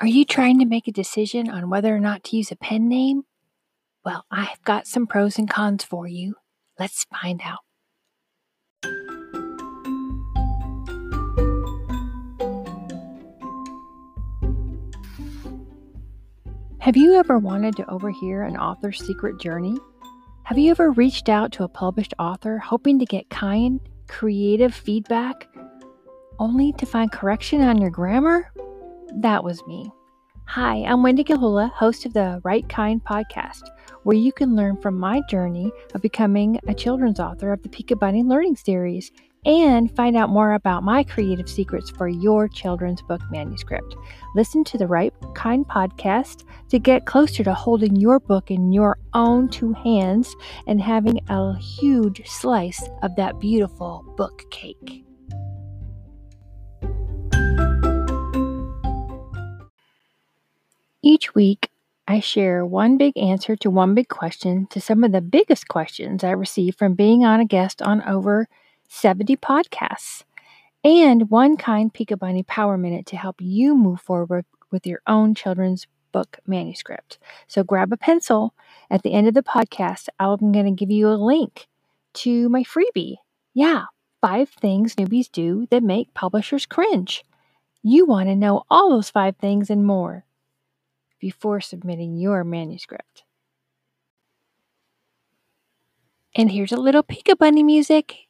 Are you trying to make a decision on whether or not to use a pen name? Well, I've got some pros and cons for you. Let's find out. Have you ever wanted to overhear an author's secret journey? Have you ever reached out to a published author hoping to get kind, creative feedback only to find correction on your grammar? That was me. Hi, I'm Wendy Gilhula, host of the Right Kind podcast, where you can learn from my journey of becoming a children's author of the Pika Bunny Learning Series and find out more about my creative secrets for your children's book manuscript. Listen to the Right Kind podcast to get closer to holding your book in your own two hands and having a huge slice of that beautiful book cake. Each week, I share one big answer to one big question to some of the biggest questions I receive from being on a guest on over 70 podcasts, and one kind Pika Bunny Power Minute to help you move forward with your own children's book manuscript. So grab a pencil. At the end of the podcast, I'm going to give you a link to my freebie. Yeah, five things newbies do that make publishers cringe. You want to know all those five things and more before submitting your manuscript. And here's a little Pika Bunny music.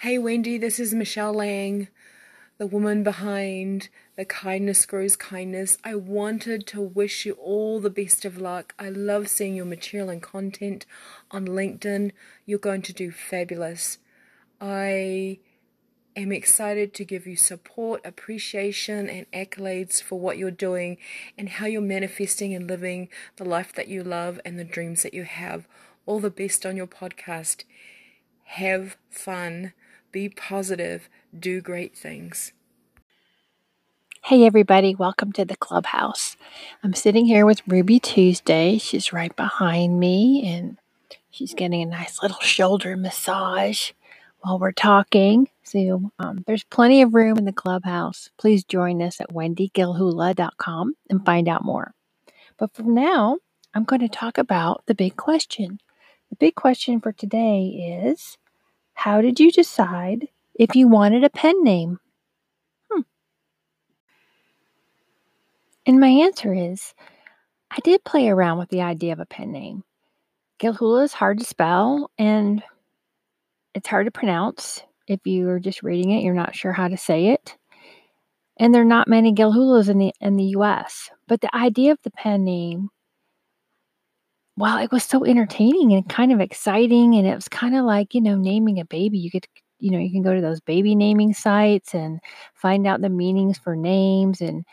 Hey Wendy, this is Michaelle Lange, the woman behind The Kindness Grows Kindness. I wanted to wish you all the best of luck. I love seeing your material and content on LinkedIn. You're going to do fabulous. I am excited to give you support, appreciation, and accolades for what you're doing and how you're manifesting and living the life that you love and the dreams that you have. All the best on your podcast. Have fun be positive, do great things. Hey, everybody, welcome to the clubhouse. I'm sitting here with Ruby Tuesday. She's right behind me, and she's getting a nice little shoulder massage while we're talking. So, um, there's plenty of room in the clubhouse. Please join us at wendygilhula.com and find out more. But for now, I'm going to talk about the big question. The big question for today is how did you decide if you wanted a pen name? Hmm. And my answer is I did play around with the idea of a pen name. Gilhula is hard to spell and it's hard to pronounce. If you are just reading it, you're not sure how to say it. And there are not many Gilhulas in the in the US. But the idea of the pen name well, it was so entertaining and kind of exciting. And it was kind of like, you know, naming a baby. You get, you know, you can go to those baby naming sites and find out the meanings for names. And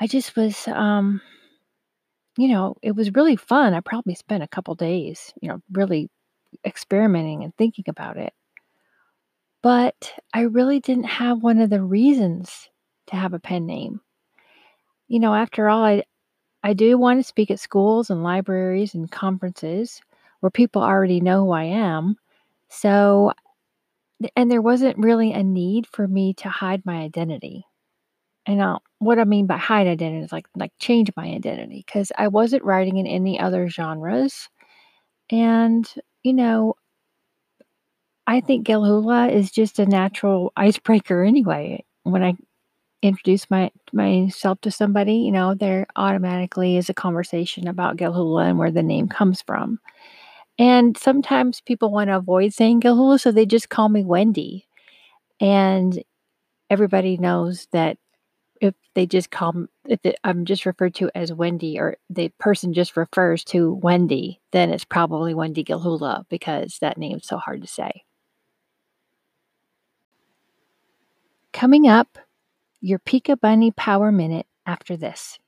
I just was, um, you know, it was really fun. I probably spent a couple days, you know, really experimenting and thinking about it. But I really didn't have one of the reasons to have a pen name. You know, after all, I, I do want to speak at schools and libraries and conferences where people already know who I am. So, and there wasn't really a need for me to hide my identity. And I'll, what I mean by hide identity is like like change my identity because I wasn't writing in any other genres, and you know, I think Gilhula is just a natural icebreaker anyway. When I introduce my myself to somebody, you know, there automatically is a conversation about Gilhula and where the name comes from. And sometimes people want to avoid saying Gilhula, so they just call me Wendy. And everybody knows that if they just call if it, I'm just referred to as Wendy or the person just refers to Wendy, then it's probably Wendy Gilhula because that name's so hard to say. Coming up, your Pika Bunny Power Minute after this.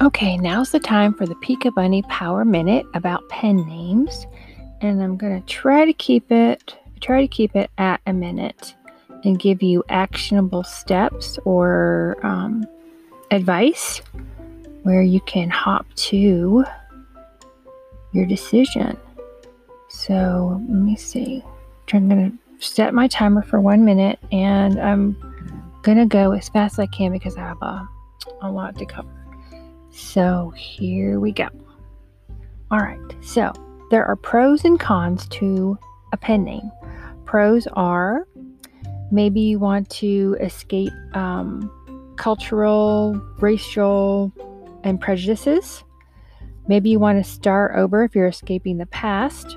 Okay, now's the time for the Pika Bunny Power Minute about pen names. And I'm going to try to keep it try to keep it at a minute and give you actionable steps or um, advice where you can hop to your decision. So let me see. I'm going to set my timer for one minute and I'm going to go as fast as I can because I have a, a lot to cover. So here we go. All right. So there are pros and cons to a pen name. Pros are maybe you want to escape um, cultural, racial, and prejudices. Maybe you want to start over if you're escaping the past.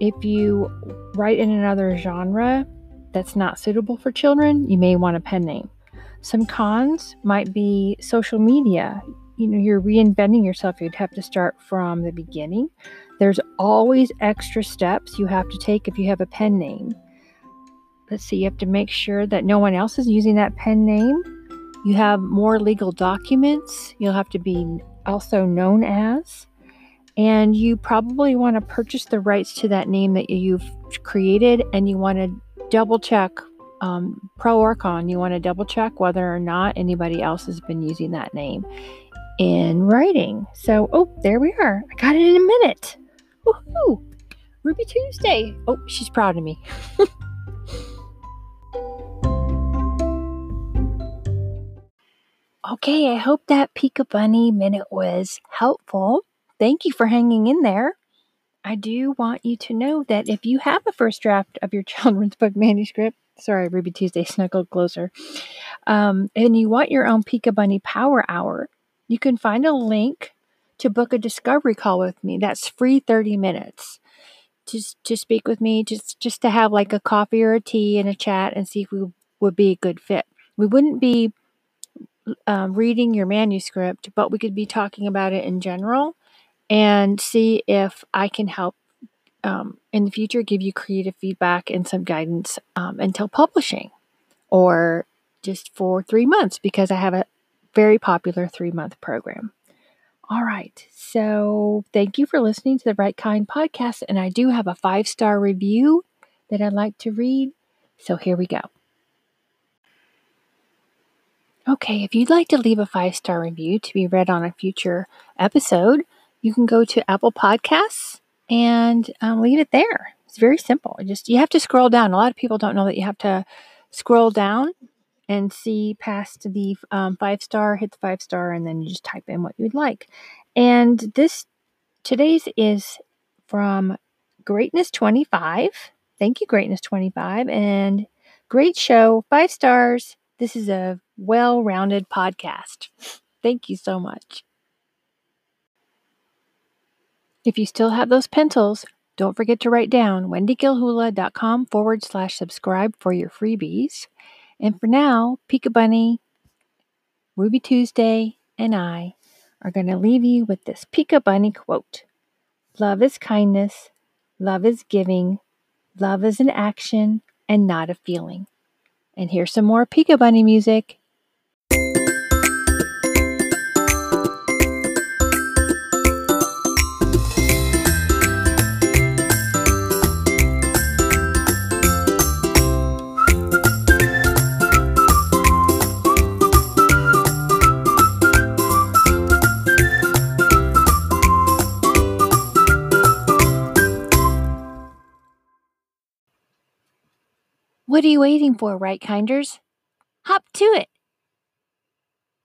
If you write in another genre that's not suitable for children, you may want a pen name. Some cons might be social media. You know, you're reinventing yourself. You'd have to start from the beginning. There's always extra steps you have to take if you have a pen name. Let's see, you have to make sure that no one else is using that pen name. You have more legal documents you'll have to be also known as. And you probably want to purchase the rights to that name that you've created and you want to double check um, pro or con, you want to double check whether or not anybody else has been using that name in writing. So, oh, there we are. I got it in a minute. Woohoo! Ruby Tuesday. Oh, she's proud of me. okay, I hope that Pika Bunny minute was helpful. Thank you for hanging in there. I do want you to know that if you have a first draft of your children's book manuscript, sorry, Ruby Tuesday snuggled closer, um, and you want your own Pika Bunny Power Hour, you can find a link to book a discovery call with me. That's free 30 minutes. Just to speak with me, just just to have like a coffee or a tea and a chat and see if we would be a good fit. We wouldn't be um, reading your manuscript, but we could be talking about it in general and see if I can help um, in the future give you creative feedback and some guidance um, until publishing or just for three months because I have a very popular three month program. All right. So thank you for listening to the Right Kind podcast. And I do have a five star review that I'd like to read. So here we go. Okay, if you'd like to leave a five star review to be read on a future episode, you can go to Apple Podcasts and um, leave it there. It's very simple. Just you have to scroll down. A lot of people don't know that you have to scroll down and see past the um, five star, hit the five star, and then you just type in what you'd like. And this today's is from Greatness 25. Thank you, Greatness 25. And great show, five stars. This is a well rounded podcast. Thank you so much. If you still have those pencils, don't forget to write down wendygilhula.com forward slash subscribe for your freebies. And for now, Pika Bunny, Ruby Tuesday, and I are going to leave you with this Pika Bunny quote Love is kindness, love is giving, love is an action and not a feeling. And here's some more Pika Bunny music. What are you waiting for, right kinders? Hop to it!